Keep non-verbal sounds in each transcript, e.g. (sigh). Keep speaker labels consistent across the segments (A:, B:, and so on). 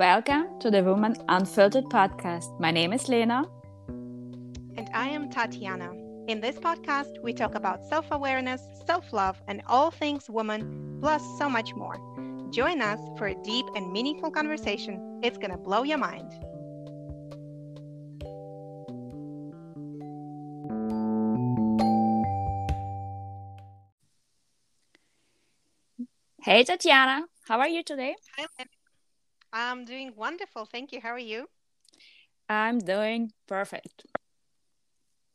A: Welcome to the Woman Unfiltered podcast. My name is Lena.
B: And I am Tatiana. In this podcast, we talk about self awareness, self love, and all things woman, plus so much more. Join us for a deep and meaningful conversation. It's going to blow your mind.
A: Hey, Tatiana. How are you today?
B: Hi, I'm doing wonderful. Thank you. How are you?
A: I'm doing perfect.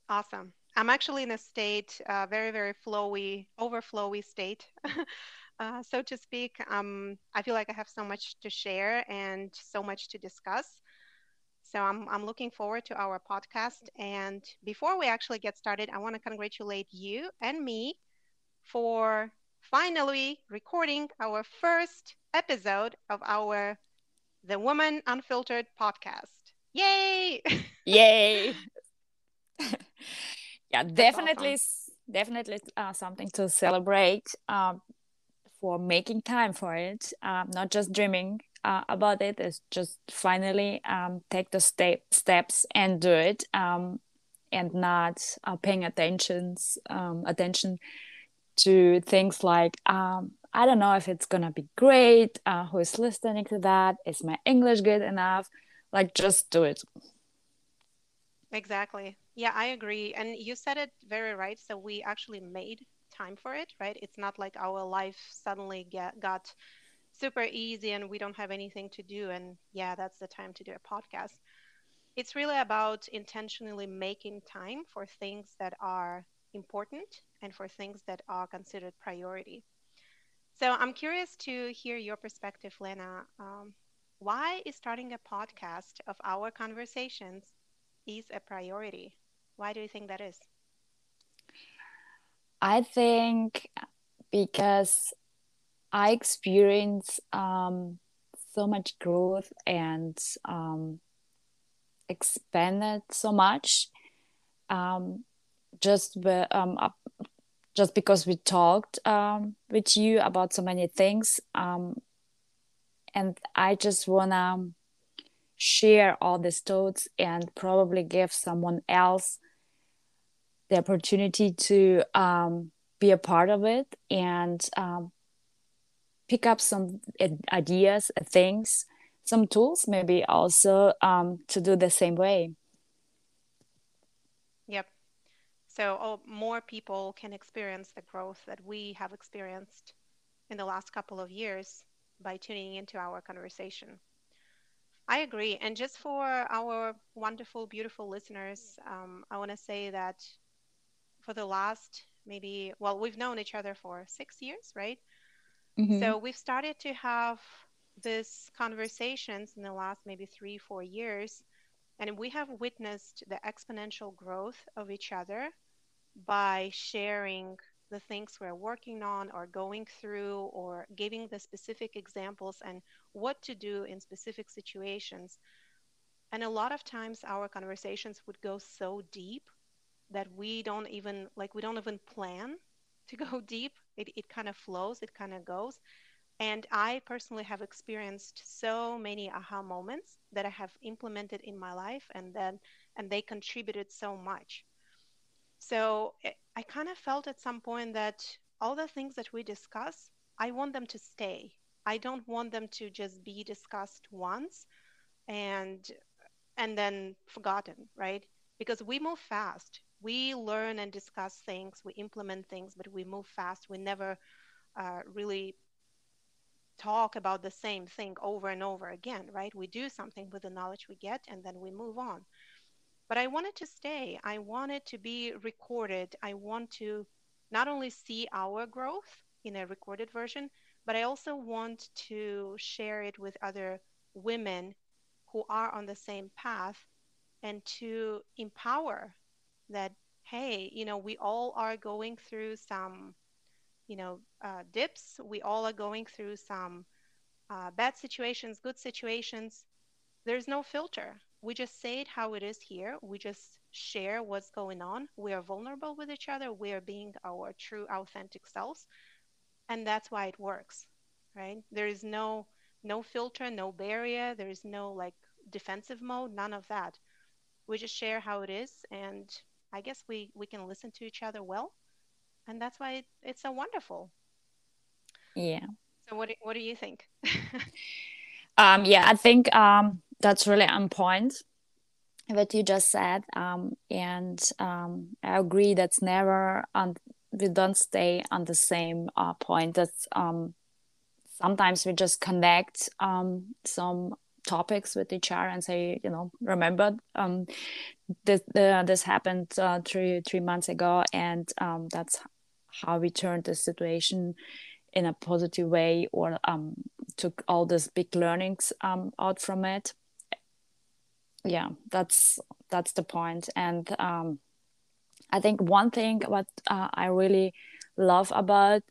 B: Awesome. I'm actually in a state, uh, very, very flowy, overflowy state, (laughs) uh, so to speak. Um, I feel like I have so much to share and so much to discuss. So I'm, I'm looking forward to our podcast. And before we actually get started, I want to congratulate you and me for finally recording our first episode of our The Woman Unfiltered podcast. Yay! (laughs)
A: Yay! (laughs) yeah, definitely, awesome. definitely uh, something to celebrate um, for making time for it. Um, not just dreaming uh, about it, it's just finally um, take the step steps and do it, um, and not uh, paying attentions um, attention to things like um, I don't know if it's gonna be great. Uh, who is listening to that? Is my English good enough? Like, just do it.
B: Exactly. Yeah, I agree. And you said it very right. So we actually made time for it, right? It's not like our life suddenly get, got super easy and we don't have anything to do. And yeah, that's the time to do a podcast. It's really about intentionally making time for things that are important and for things that are considered priority. So I'm curious to hear your perspective, Lena. Um, why is starting a podcast of our conversations is a priority? Why do you think that is?
A: I think because I experience um, so much growth and um, expanded so much um, just um, just because we talked um, with you about so many things um, and i just want to share all these thoughts and probably give someone else the opportunity to um, be a part of it and um, pick up some ideas things some tools maybe also um, to do the same way
B: yep so oh, more people can experience the growth that we have experienced in the last couple of years by tuning into our conversation. I agree. And just for our wonderful, beautiful listeners, um, I want to say that for the last maybe, well, we've known each other for six years, right? Mm-hmm. So we've started to have these conversations in the last maybe three, four years. And we have witnessed the exponential growth of each other by sharing the things we're working on or going through or giving the specific examples and what to do in specific situations. And a lot of times our conversations would go so deep that we don't even like we don't even plan to go (laughs) deep. It, it kind of flows, it kind of goes. And I personally have experienced so many aha moments that I have implemented in my life and then and they contributed so much. So eh, I kind of felt at some point that all the things that we discuss, I want them to stay. I don't want them to just be discussed once and and then forgotten, right? Because we move fast. We learn and discuss things, we implement things, but we move fast. We never uh, really talk about the same thing over and over again, right? We do something with the knowledge we get and then we move on. But I wanted to stay. I wanted to be recorded. I want to not only see our growth in a recorded version, but I also want to share it with other women who are on the same path and to empower that, hey, you know, we all are going through some, you know, uh, dips. We all are going through some uh, bad situations, good situations. There's no filter we just say it how it is here. We just share what's going on. We are vulnerable with each other. We are being our true, authentic selves. And that's why it works, right? There is no no filter, no barrier. There is no like defensive mode, none of that. We just share how it is, and I guess we we can listen to each other well, and that's why it, it's so wonderful.
A: Yeah.
B: So what do, what do you think? (laughs)
A: um, yeah, I think um, that's really on point what you just said um, and um, i agree that's never on we don't stay on the same uh, point. That's um, sometimes we just connect um, some topics with each other and say you know remember um, this uh, this happened uh, three three months ago and um, that's how we turned the situation in a positive way or took all these big learnings out from it yeah that's that's the point. And um, i think one thing what uh, i really love about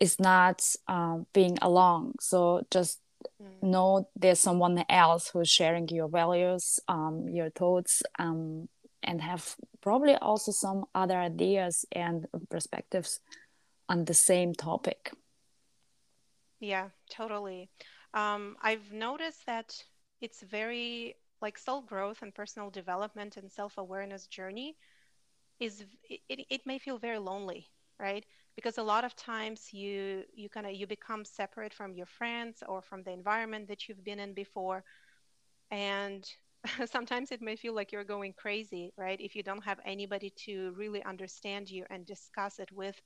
A: is not um, being alone. So just mm. know there's someone else who's sharing your values um, your thoughts um, and have probably also some other ideas and perspectives on the same topic.
B: Yeah totally. Um, i've noticed that it's very like self growth and personal development and self awareness journey is it, it may feel very lonely right? Because a lot of times you you kind of you become separate from your friends or from the environment that you've been in before. And (laughs) sometimes it may feel like you're going crazy right? If you don't have anybody to really understand you and discuss it with.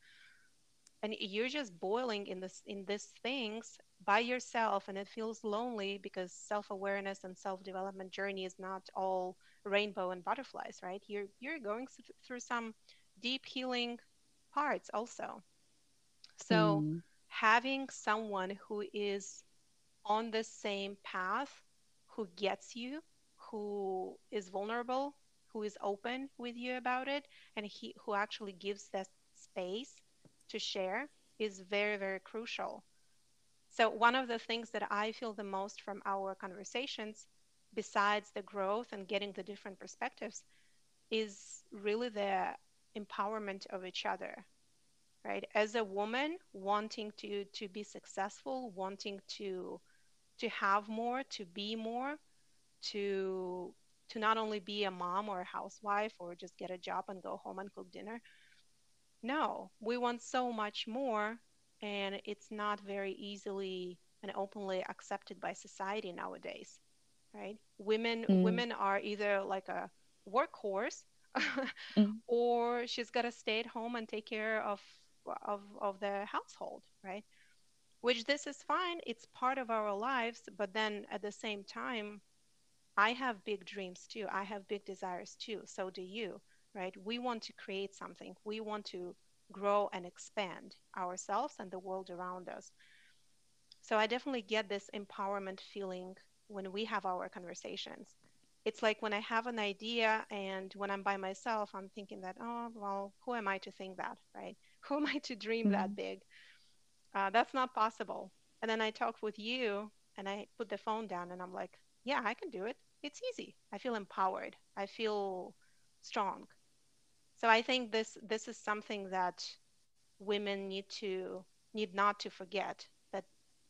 B: And you're just boiling in this in these things by yourself and it feels lonely because self-awareness and self-development journey is not all rainbow and butterflies right you're you're going through some deep healing parts also so mm. having someone who is on the same path who gets you who is vulnerable who is open with you about it and he who actually gives that space to share is very, very crucial. So, one of the things that I feel the most from our conversations, besides the growth and getting the different perspectives, is really the empowerment of each other right? As a woman wanting to to be successful wanting to to have more to be more to to not only be a mom or a housewife or just get a job and go home and cook dinner. No, we want so much more, and it's not very easily and openly accepted by society nowadays, right? Women mm. women are either like a workhorse, (laughs) mm. or she's got to stay at home and take care of of of the household, right? Which this is fine; it's part of our lives, but then at the same time, I have big dreams too. I have big desires too. So do you right? We want to create something. We want to grow and expand ourselves and the world around us. So I definitely get this empowerment feeling when we have our conversations. It's like when I have an idea and when I'm by myself, I'm thinking that, oh, well, who am I to think that, right? (laughs) Who am I to dream mm-hmm. that big? Uh, that's not possible. And then I talk with you and I put the phone down and I'm like, yeah, I can do it. It's easy. I feel empowered. I feel strong. So I think this this is something that women need to need not to forget that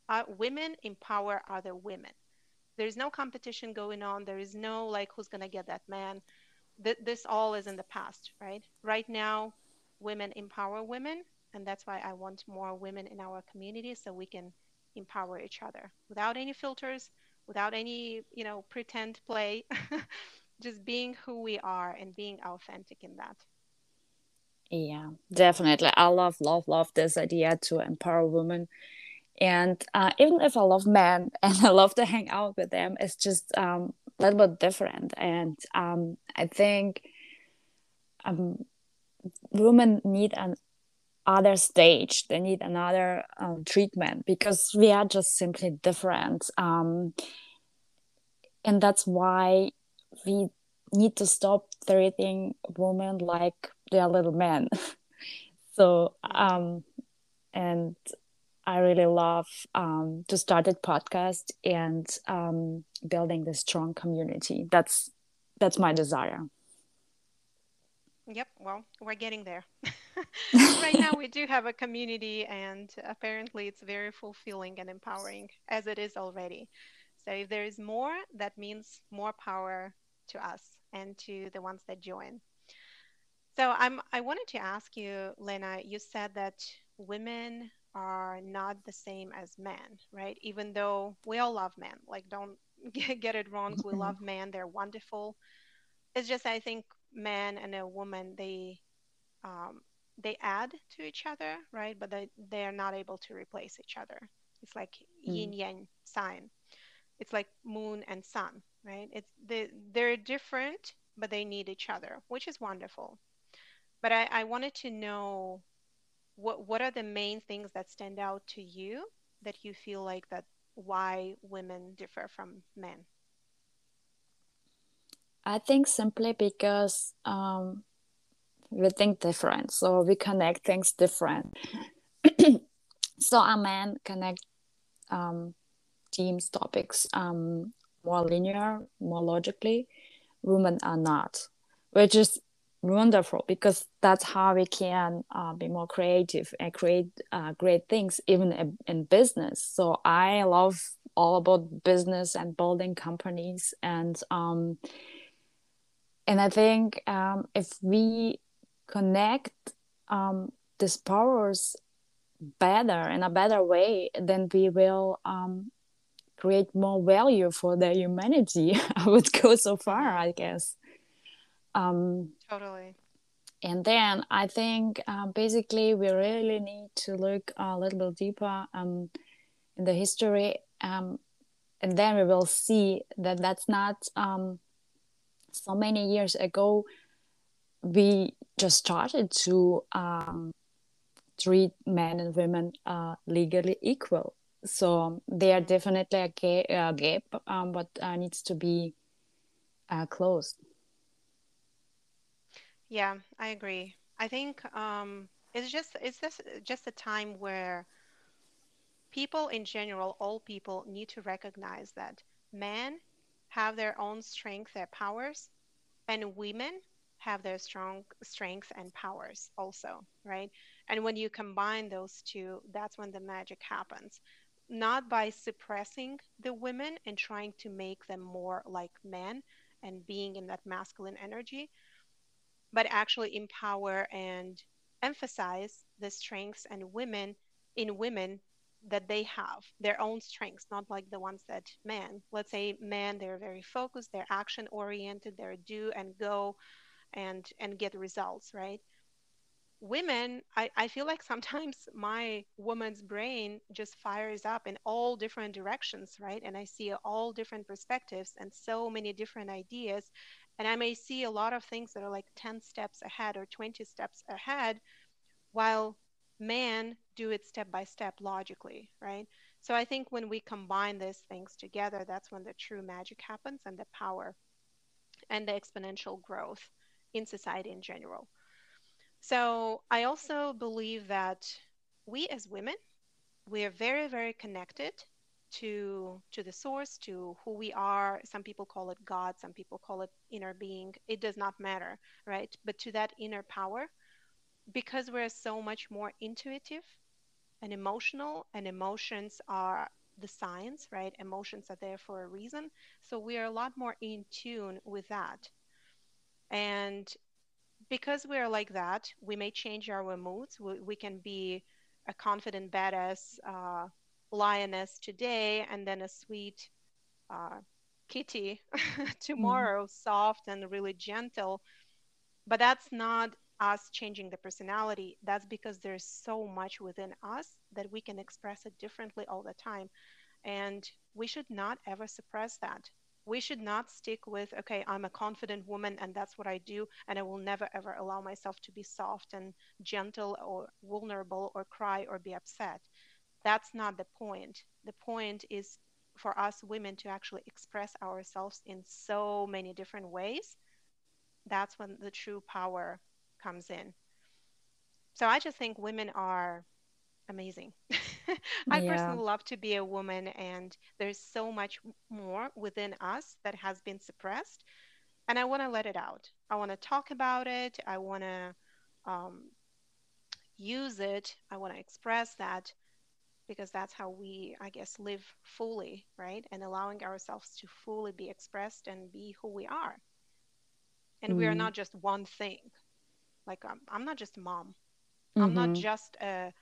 B: uh, women empower other women. There is no competition going on. There is no like who's gonna get that man. Th- this all is in the past, right? Right now, women empower women, and that's why I want more women in our community so we can empower each other without any filters, without any you know pretend play, (laughs) just being who we are and being authentic in that.
A: Yeah, definitely. I love, love, love this idea to empower women. And uh, even if I love men (laughs) and I love to hang out with them, it's just um, a little bit different. And um, I think um, women need an other stage. They need another um, treatment because we are just simply different. Um, and that's why we need to stop treating women like they are little men. (laughs) so um, and I really love um, to start a podcast and um, building this strong community. That's that's my desire.
B: Yep, well, we're getting there. (laughs) right now, we do have a community, and apparently, it's very fulfilling and empowering as it is already. So, if there is more, that means more power to us and to the ones that join. So, I'm, I wanted to ask you, Lena, you said that women are not the same as men, right? Even though we all love men, like, don't (laughs) get it wrong, we love men, they're wonderful. It's just, I think man and a woman, they, um, they add to each other, right? But they, they are not able to replace each other. It's like mm. yin yang sign. It's like moon and sun, right? It's they, they're different, but they need each other, which is wonderful. But I, I wanted to know what what are the main things that stand out to you that you feel like that why women differ from men?
A: I think simply because um, we think different so we connect things different (clears throat) so a man connect um, teams topics um, more linear more logically women are not which is wonderful because that's how we can uh, be more creative and create uh, great things even in, in business so i love all about business and building companies and um, and i think um, if we connect um, these powers better in a better way, then we will um, create more value for the humanity. (laughs) I would go so far, I guess.
B: Um, totally.
A: And then I think uh, basically we really need to look a little bit deeper um, in the history, um, and then we will see that that's not um, so many years ago we just started to um, treat men and women uh, legally equal. So there are definitely a, ga- a gap, um, but uh, needs to be uh, closed.
B: Yeah, I agree. I think um, it's just it's just just a time where people in general, all people, need to recognize that men have their own strength, their powers, and women have their strong strengths and powers also, right? And when you combine those two, that's when the magic happens. Not by suppressing the women and trying to make them more like men and being in that masculine energy, but actually empower and emphasize the strengths and women in women that they have their own strengths not like the ones that men. Let's say men they're very focused they're action oriented they're do and go and and get results right? Women I, I feel like sometimes (laughs) my woman's brain just fires up in all different directions right? And i see all different perspectives and so many different ideas and i may see a lot of things that are like 10 steps ahead or 20 steps ahead while men do it step by step logically right so i think when we combine these things together that's when the true magic happens and the power and the exponential growth in society in general. So I also believe that we as women, we are very, very connected to to the source, to who we are. Some people call it God, some people call it inner being. It does not matter, right? But to that inner power, because we're so much more intuitive and emotional, and emotions are the signs, right? Emotions are there for a reason. So we are a lot more in tune with that. And because we're like that, we may change our moods. We, we can be a confident, badass uh, lioness today and then a sweet uh, kitty (laughs) tomorrow, mm. soft and really gentle. But that's not us changing the personality. That's because there's so much within us that we can express it differently all the time. And we should not ever suppress that we should not stick with okay i'm a confident woman and that's what i do and i will never ever allow myself to be soft and gentle or vulnerable or cry or be upset that's not the point the point is for us women to actually express ourselves in so many different ways that's when the true power comes in so i just think women are amazing. (laughs) I yeah. personally love to be a woman, and there's so much more within us that has been suppressed. and I want to let it out. I want to talk about it. I want to um, use it. I want to express that because that's how we, I guess, live fully, right? And allowing ourselves to fully be expressed and be who we are. And mm-hmm. we are mm-hmm. not just one thing. Like, I'm, I'm not just a mom. Mm-hmm. I'm not mm-hmm. just a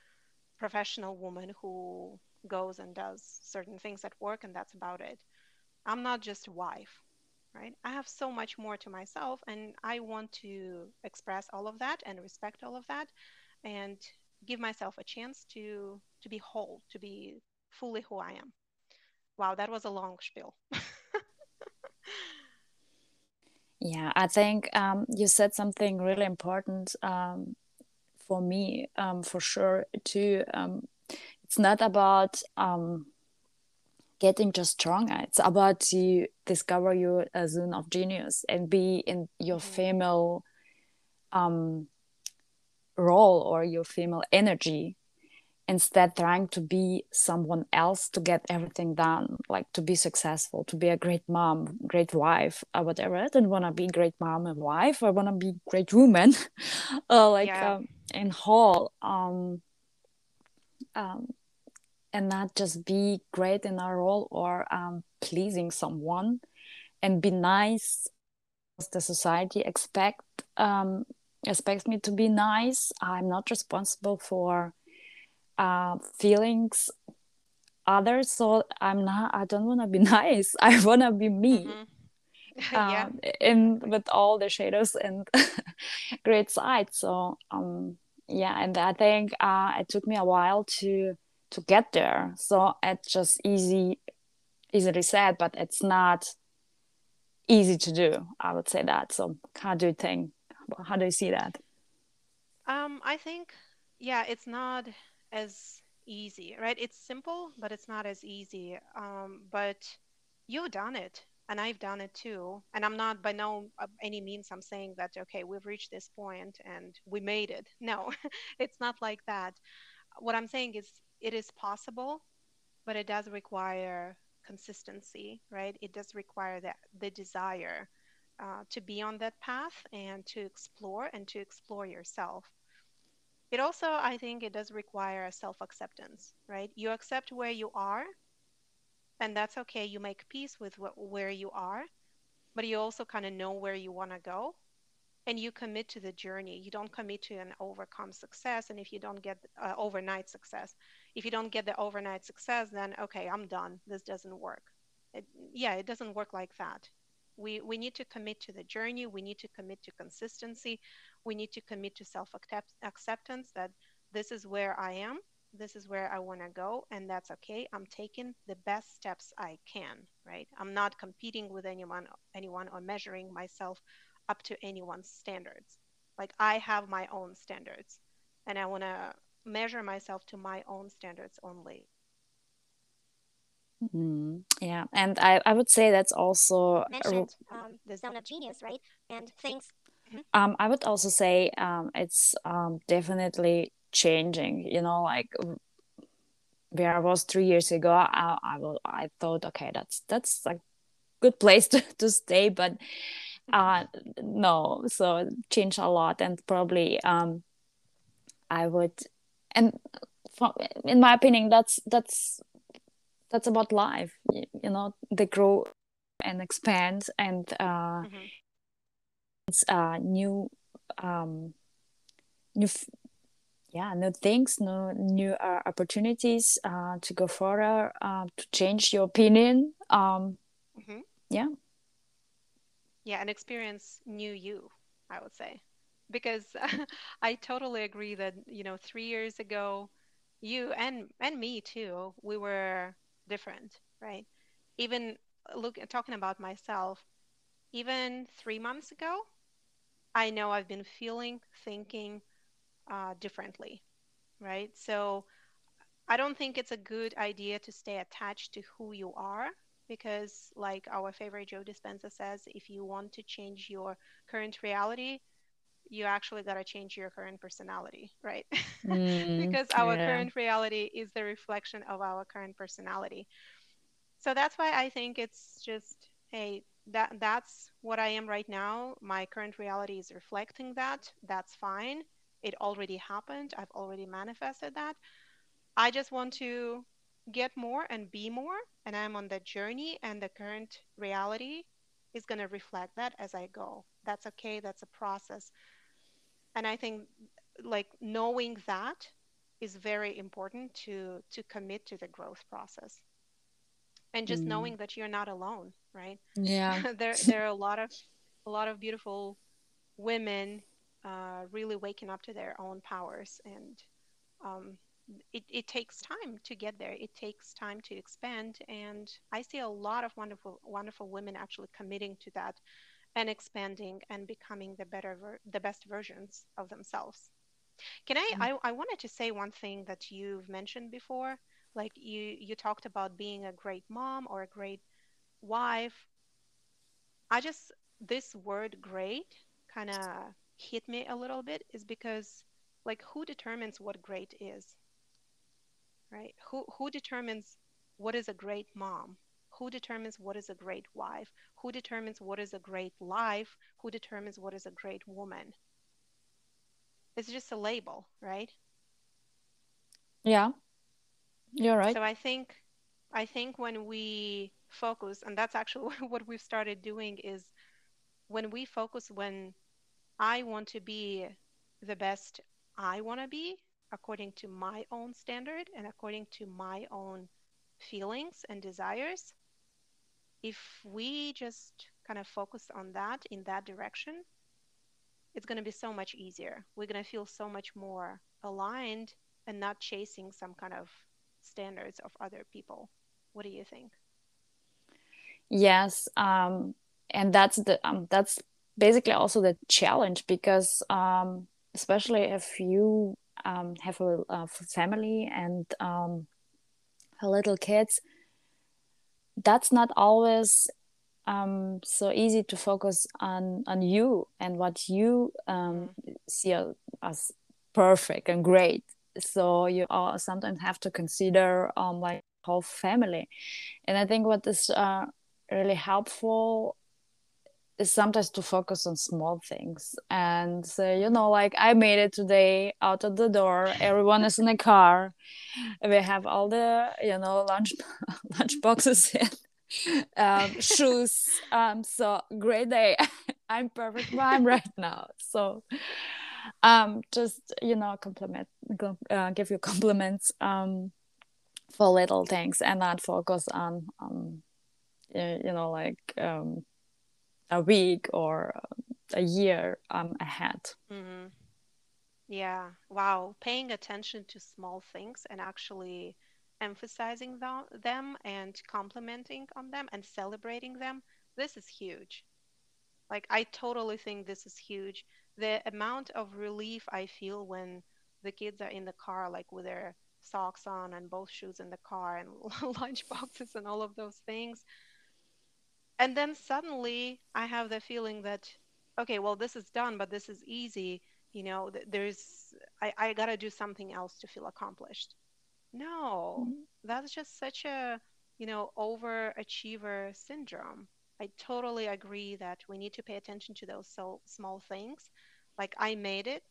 B: professional woman who goes and does certain things at work and that's about it. I'm not just a wife, right? I have so much more to myself and I want to express all of that and respect all of that and give myself a chance to to be whole, to be fully who I am. Wow, that was a long spiel. (laughs)
A: yeah, I think um, you said something really important um, for me, um, for sure, too. Um, it's not about um, getting just stronger. It's about to discover your uh, zone of genius and be in your mm-hmm. female um, role or your female energy instead trying to be someone else to get everything done like to be successful to be a great mom great wife or whatever. I don't want to be great mom and wife. I want to be great woman (laughs) uh, like yeah. um, in whole um, um, and not just be great in our role or um, pleasing someone and be nice the society expect um, expects me to be nice. I'm not responsible for uh, feelings. Others so i'm not i don't want to be (laughs) nice. I want to be me. Mm-hmm. (laughs) yeah. um, in with all the shadows and (laughs) great sides. So um yeah and i think uh, it took me a while to to get there. So it's just easy easily said but it's not easy to do i would say that. So how do you think how do you see that?
B: Um i think yeah it's not as easy, right? It's simple, but it's not as easy. Um, but you've done it, and I've done it too. And I'm not by no uh, any means I'm saying that okay, we've reached this point and we made it. (laughs) No, (laughs) it's not like that. What I'm saying is it is possible, but it does require consistency, right? It does require that the desire uh, to be on that path and to explore and to explore yourself it also i think it does require a self-acceptance right? You accept where you are and that's okay. You make peace with where you are but you also kind of know where you want to go and you commit to the journey. You don't commit to an overcome success and if you don't get uh, overnight success if you don't get the overnight success then okay i'm done. This doesn't work. It, yeah it doesn't work like that we we need to commit to the journey we need to commit to consistency we need to commit to self acceptance that this is where I am, this is where I want to go, and that's okay. I'm taking the best steps I can, right? I'm not competing with anyone, anyone or measuring myself up to anyone's standards. Like I have my own standards, and I want to measure myself to my own standards only.
A: Mm-hmm. Yeah, and I, I would say that's also
B: mentioned um, the zone of genius, right? And things
A: um, I would also say um, it's um, definitely changing. You know, like where I was three years ago, I, I, will, I thought, okay, that's that's a good place (laughs) to, to stay, but uh, no, so it changed a lot, and probably um, I would, and from, in my opinion, that's that's that's about life. You, you know, they grow and expand, and uh, mm-hmm uh, new um, new yeah new things new new uh, opportunities uh, to go further uh, to change your opinion um, mm-hmm. yeah
B: yeah and experience new you i would say because (laughs) i totally agree that you know three years ago you and and me too we were different right even look talking about myself even three months ago I know I've been feeling, thinking uh, differently, right? So I don't think it's a good idea to stay attached to who you are because, like our favorite Joe Dispenza says, if you want to change your current reality, you actually got to change your current personality, right? (laughs) Mm, because our yeah. current reality is the reflection of our current personality. So that's why I think it's just, hey, that that's what I am right now. My current reality is reflecting that. That's fine. It already happened. I've already manifested that. I just want to get more and be more, and I'm on that journey, and the current reality is going to reflect that as I go. That's okay. That's a process. And I think like knowing that is very important to to commit to the growth process. And just mm. knowing that you're not alone right?
A: Yeah. (laughs)
B: There there are a lot of a lot of beautiful women uh, really waking up to their own powers and um, it, it takes time to get there. It takes time to expand. And i see a lot of wonderful wonderful women actually committing to that and expanding and becoming the better ver- the best versions of themselves. Can I, mm-hmm. I i wanted to say one thing that you've mentioned before like you you talked about being a great mom or a great wife. I just this word great kind of hit me a little bit is because like who determines what great is right? Who who determines what is a great mom who determines what is a great wife who determines what is a great life who determines what is a great woman it's just a label right
A: yeah you're right.
B: So I think I think when we focus, and that's actually (laughs) what we've started doing, is when we focus when I want to be the best I want to be according to my own standard and according to my own feelings and desires. If we just kind of focus on that in that direction, it's going to be so much easier. We're going to feel so much more aligned and not chasing some kind of standards of other people. What do you think?
A: Yes, um, and that's the um, that's basically also the challenge because um, especially if you um, have a, a, family and um, little kids, that's not always um, so easy to focus on on you and what you um, see as perfect and great. So you all sometimes have to consider um like whole family. And i think what is uh, really helpful is sometimes to focus on small things. And say you know like i made it today out of the door. Everyone is in the car. We have all the you know lunch (laughs) lunch boxes in um, shoes. Um so great day. (laughs) I'm perfect mom right now. So um, just you know compliment uh, give you compliments um, for little things and not focus on um, you know like um, a week or a year um, ahead
B: mm-hmm. yeah wow paying attention to small things and actually emphasizing them and complimenting on them and celebrating them this is huge like i totally think this is huge the amount of relief I feel when the kids are in the car, like with their socks on and both shoes in the car and (laughs) lunch boxes and all of those things. And then suddenly I have the feeling that, okay, well, this is done, but this is easy. You know, there's, I, I got to do something else to feel accomplished. No, mm-hmm. that's just such a, you know, overachiever syndrome. I totally agree that we need to pay attention to those so small things. Like I made it.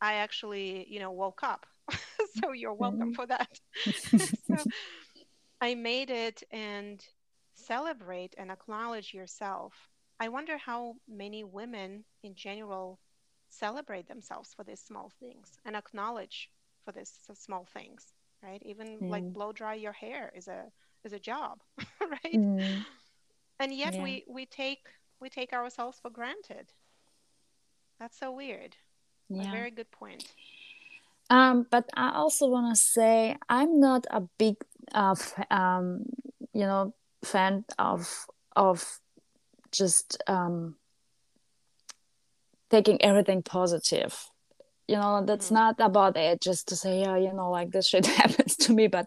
B: I actually, you know, woke up. (laughs) so you're welcome mm-hmm. for that. (laughs) so (laughs) I made it and celebrate and acknowledge yourself. I wonder how many women in general celebrate themselves for these small things and acknowledge for these small things, right? Even mm. like blow dry your hair is a is a job, (laughs) right? Mm and yet yeah. we we take we take ourselves for granted that's so weird yeah. a very good point
A: um, but i also want to say i'm not a big uh, um, you know fan of of just um, taking everything positive you know that's mm-hmm. not about it just to say yeah you know like this shit (laughs) happens to me but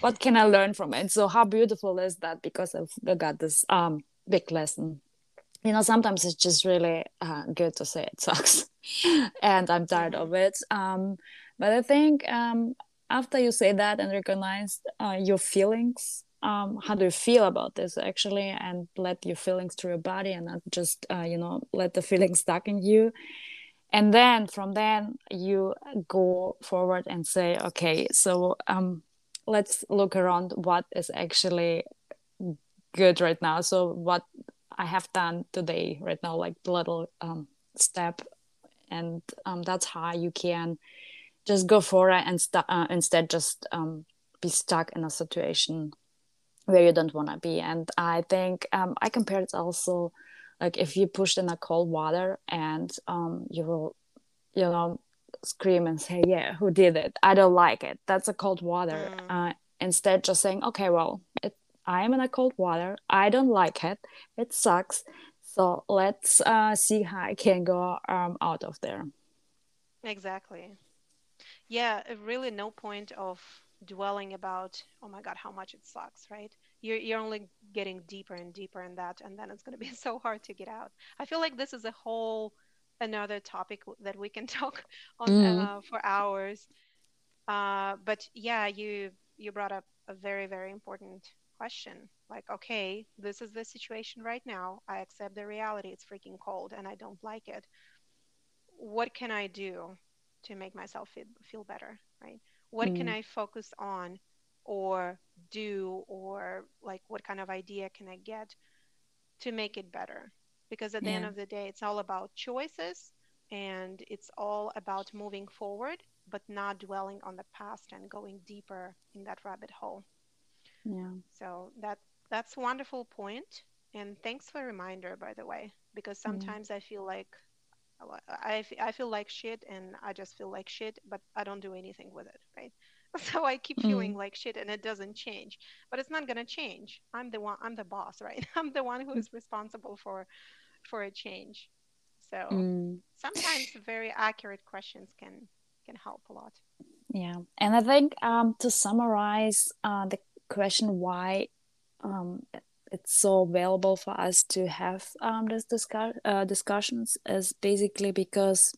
A: what can i learn from it so how beautiful is that because i've got this um big lesson you know sometimes it's just really uh, good to say it sucks (laughs) and i'm tired mm-hmm. of it um but i think um after you say that and recognize uh, your feelings um, how do you feel about this actually and let your feelings through your body and not just uh, you know let the (laughs) feelings stuck in you. And then from then you go forward and say okay so um, let's look around what is actually good right now. So what i have done today right now like the little um, step and um, that's how you can just go for it and st- uh, instead just um, be stuck in a situation where you don't want to be. And i think um, i compare it also like if you pushed in a cold water and um, you will you know scream and say yeah who did it? I don't like it. That's a cold water. Mm. uh, instead just saying okay well it, i am in a cold water. I don't like it. It sucks. So let's uh, see how i can go um, out of there.
B: Exactly. Yeah really no point of dwelling about oh my god how much it sucks right? You're, you're only getting deeper and deeper in that and then it's going to be (laughs) so hard to get out. I feel like this is a whole another topic that we can (laughs) talk on mm. uh, for hours. Uh, but yeah you you brought up a very very important question. Like okay this is the situation right now. I accept the reality. It's freaking cold and i don't like it. What can i do to make myself feel, feel better right what mm. can i focus on or do or like what kind of idea can i get to make it better because at the yeah. end of the day it's all about choices and it's all about moving forward but not dwelling on the past and going deeper in that rabbit hole
A: yeah
B: so that that's a wonderful point and thanks for a reminder by the way because sometimes mm. i feel like I, I feel like shit and I just feel like shit, but I don't do anything with it, right? (laughs) So I keep feeling mm. like shit and it doesn't change. But it's not gonna change. I'm the one I'm the boss, (laughs) right? I'm the one who is responsible for for a change. So mm. sometimes very accurate questions can can help a lot.
A: Yeah. And I think um to summarize uh the question why um it's so available for us to have um, this discuss uh, discussions is basically because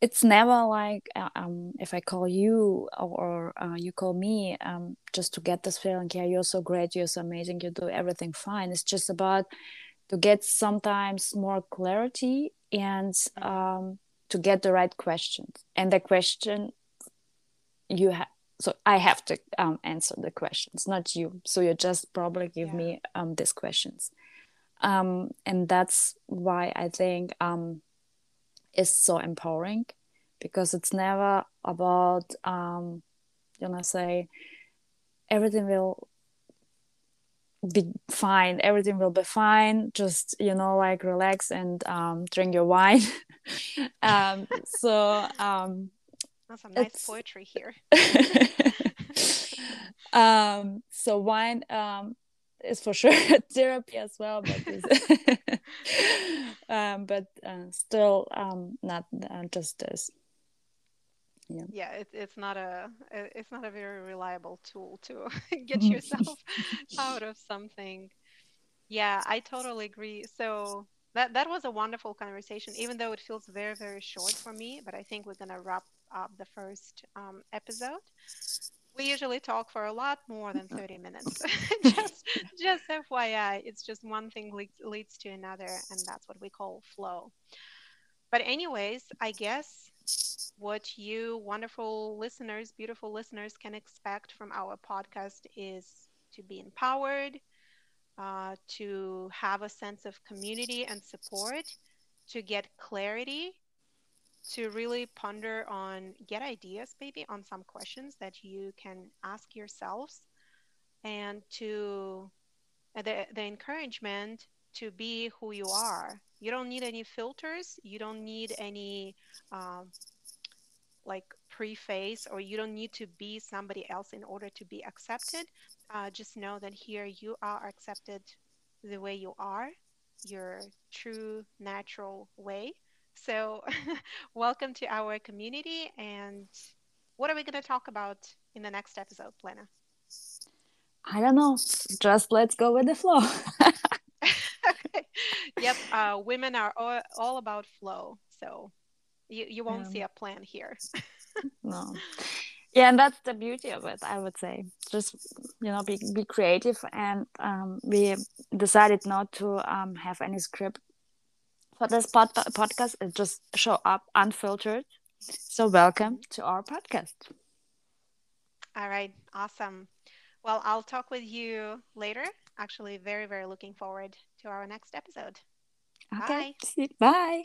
A: it's never like uh, um, if I call you or uh, you call me um, just to get this feeling, yeah, you're so great, you're so amazing, you do everything fine. It's just about to get sometimes more clarity and um, to get the right questions. And the question you have so i have to um, answer the questions not you. So you just probably give yeah. me um, these questions. Um, and that's why i think um, is so empowering because it's never about um, you know say everything will be fine everything will be fine. Just you know like relax and um, drink your wine. (laughs) Um, so um,
B: some nice it's... poetry here. (laughs)
A: um, so wine um, is for sure (laughs) therapy as well, but (laughs) um, but uh, still um, not uh, just this.
B: Yeah, yeah it, it's not a it's not a very reliable tool to get yourself out of something. Yeah, I totally agree. So that that was a wonderful conversation, even though it feels very very short for me. But I think we're gonna wrap up the first um, episode. We usually talk for a lot more than (laughs) 30 minutes. (laughs) just, just FYI, it's just one thing le- leads to another, and that's what we call flow. But, anyways, I guess what you wonderful listeners, beautiful listeners, can expect from our podcast is to be empowered, uh, to have a sense of community and support, to get clarity to really ponder on get ideas maybe on some questions that you can ask yourselves and to the, the encouragement to be who you are. You don't need any filters. You don't need any um, like preface or you don't need to be somebody else in order to be accepted. Uh, just know that here you are accepted the way you are your true natural way so, (laughs) welcome to our community. And what are we going to talk about in the next episode, Lena?
A: I don't know. Just let's go with the flow.
B: okay. (laughs) (laughs) Yep. Uh, women are all, all, about flow. So, you, you won't yeah. see a plan here.
A: no. yeah and that's the beauty of it i would say just you know be, be creative and um, we decided not to um, have any script for this pod- podcast it just show up unfiltered. So welcome to our podcast.
B: All right awesome. Well i'll talk with you later. Actually very very looking forward to our next episode.
A: Okay. Bye, bye.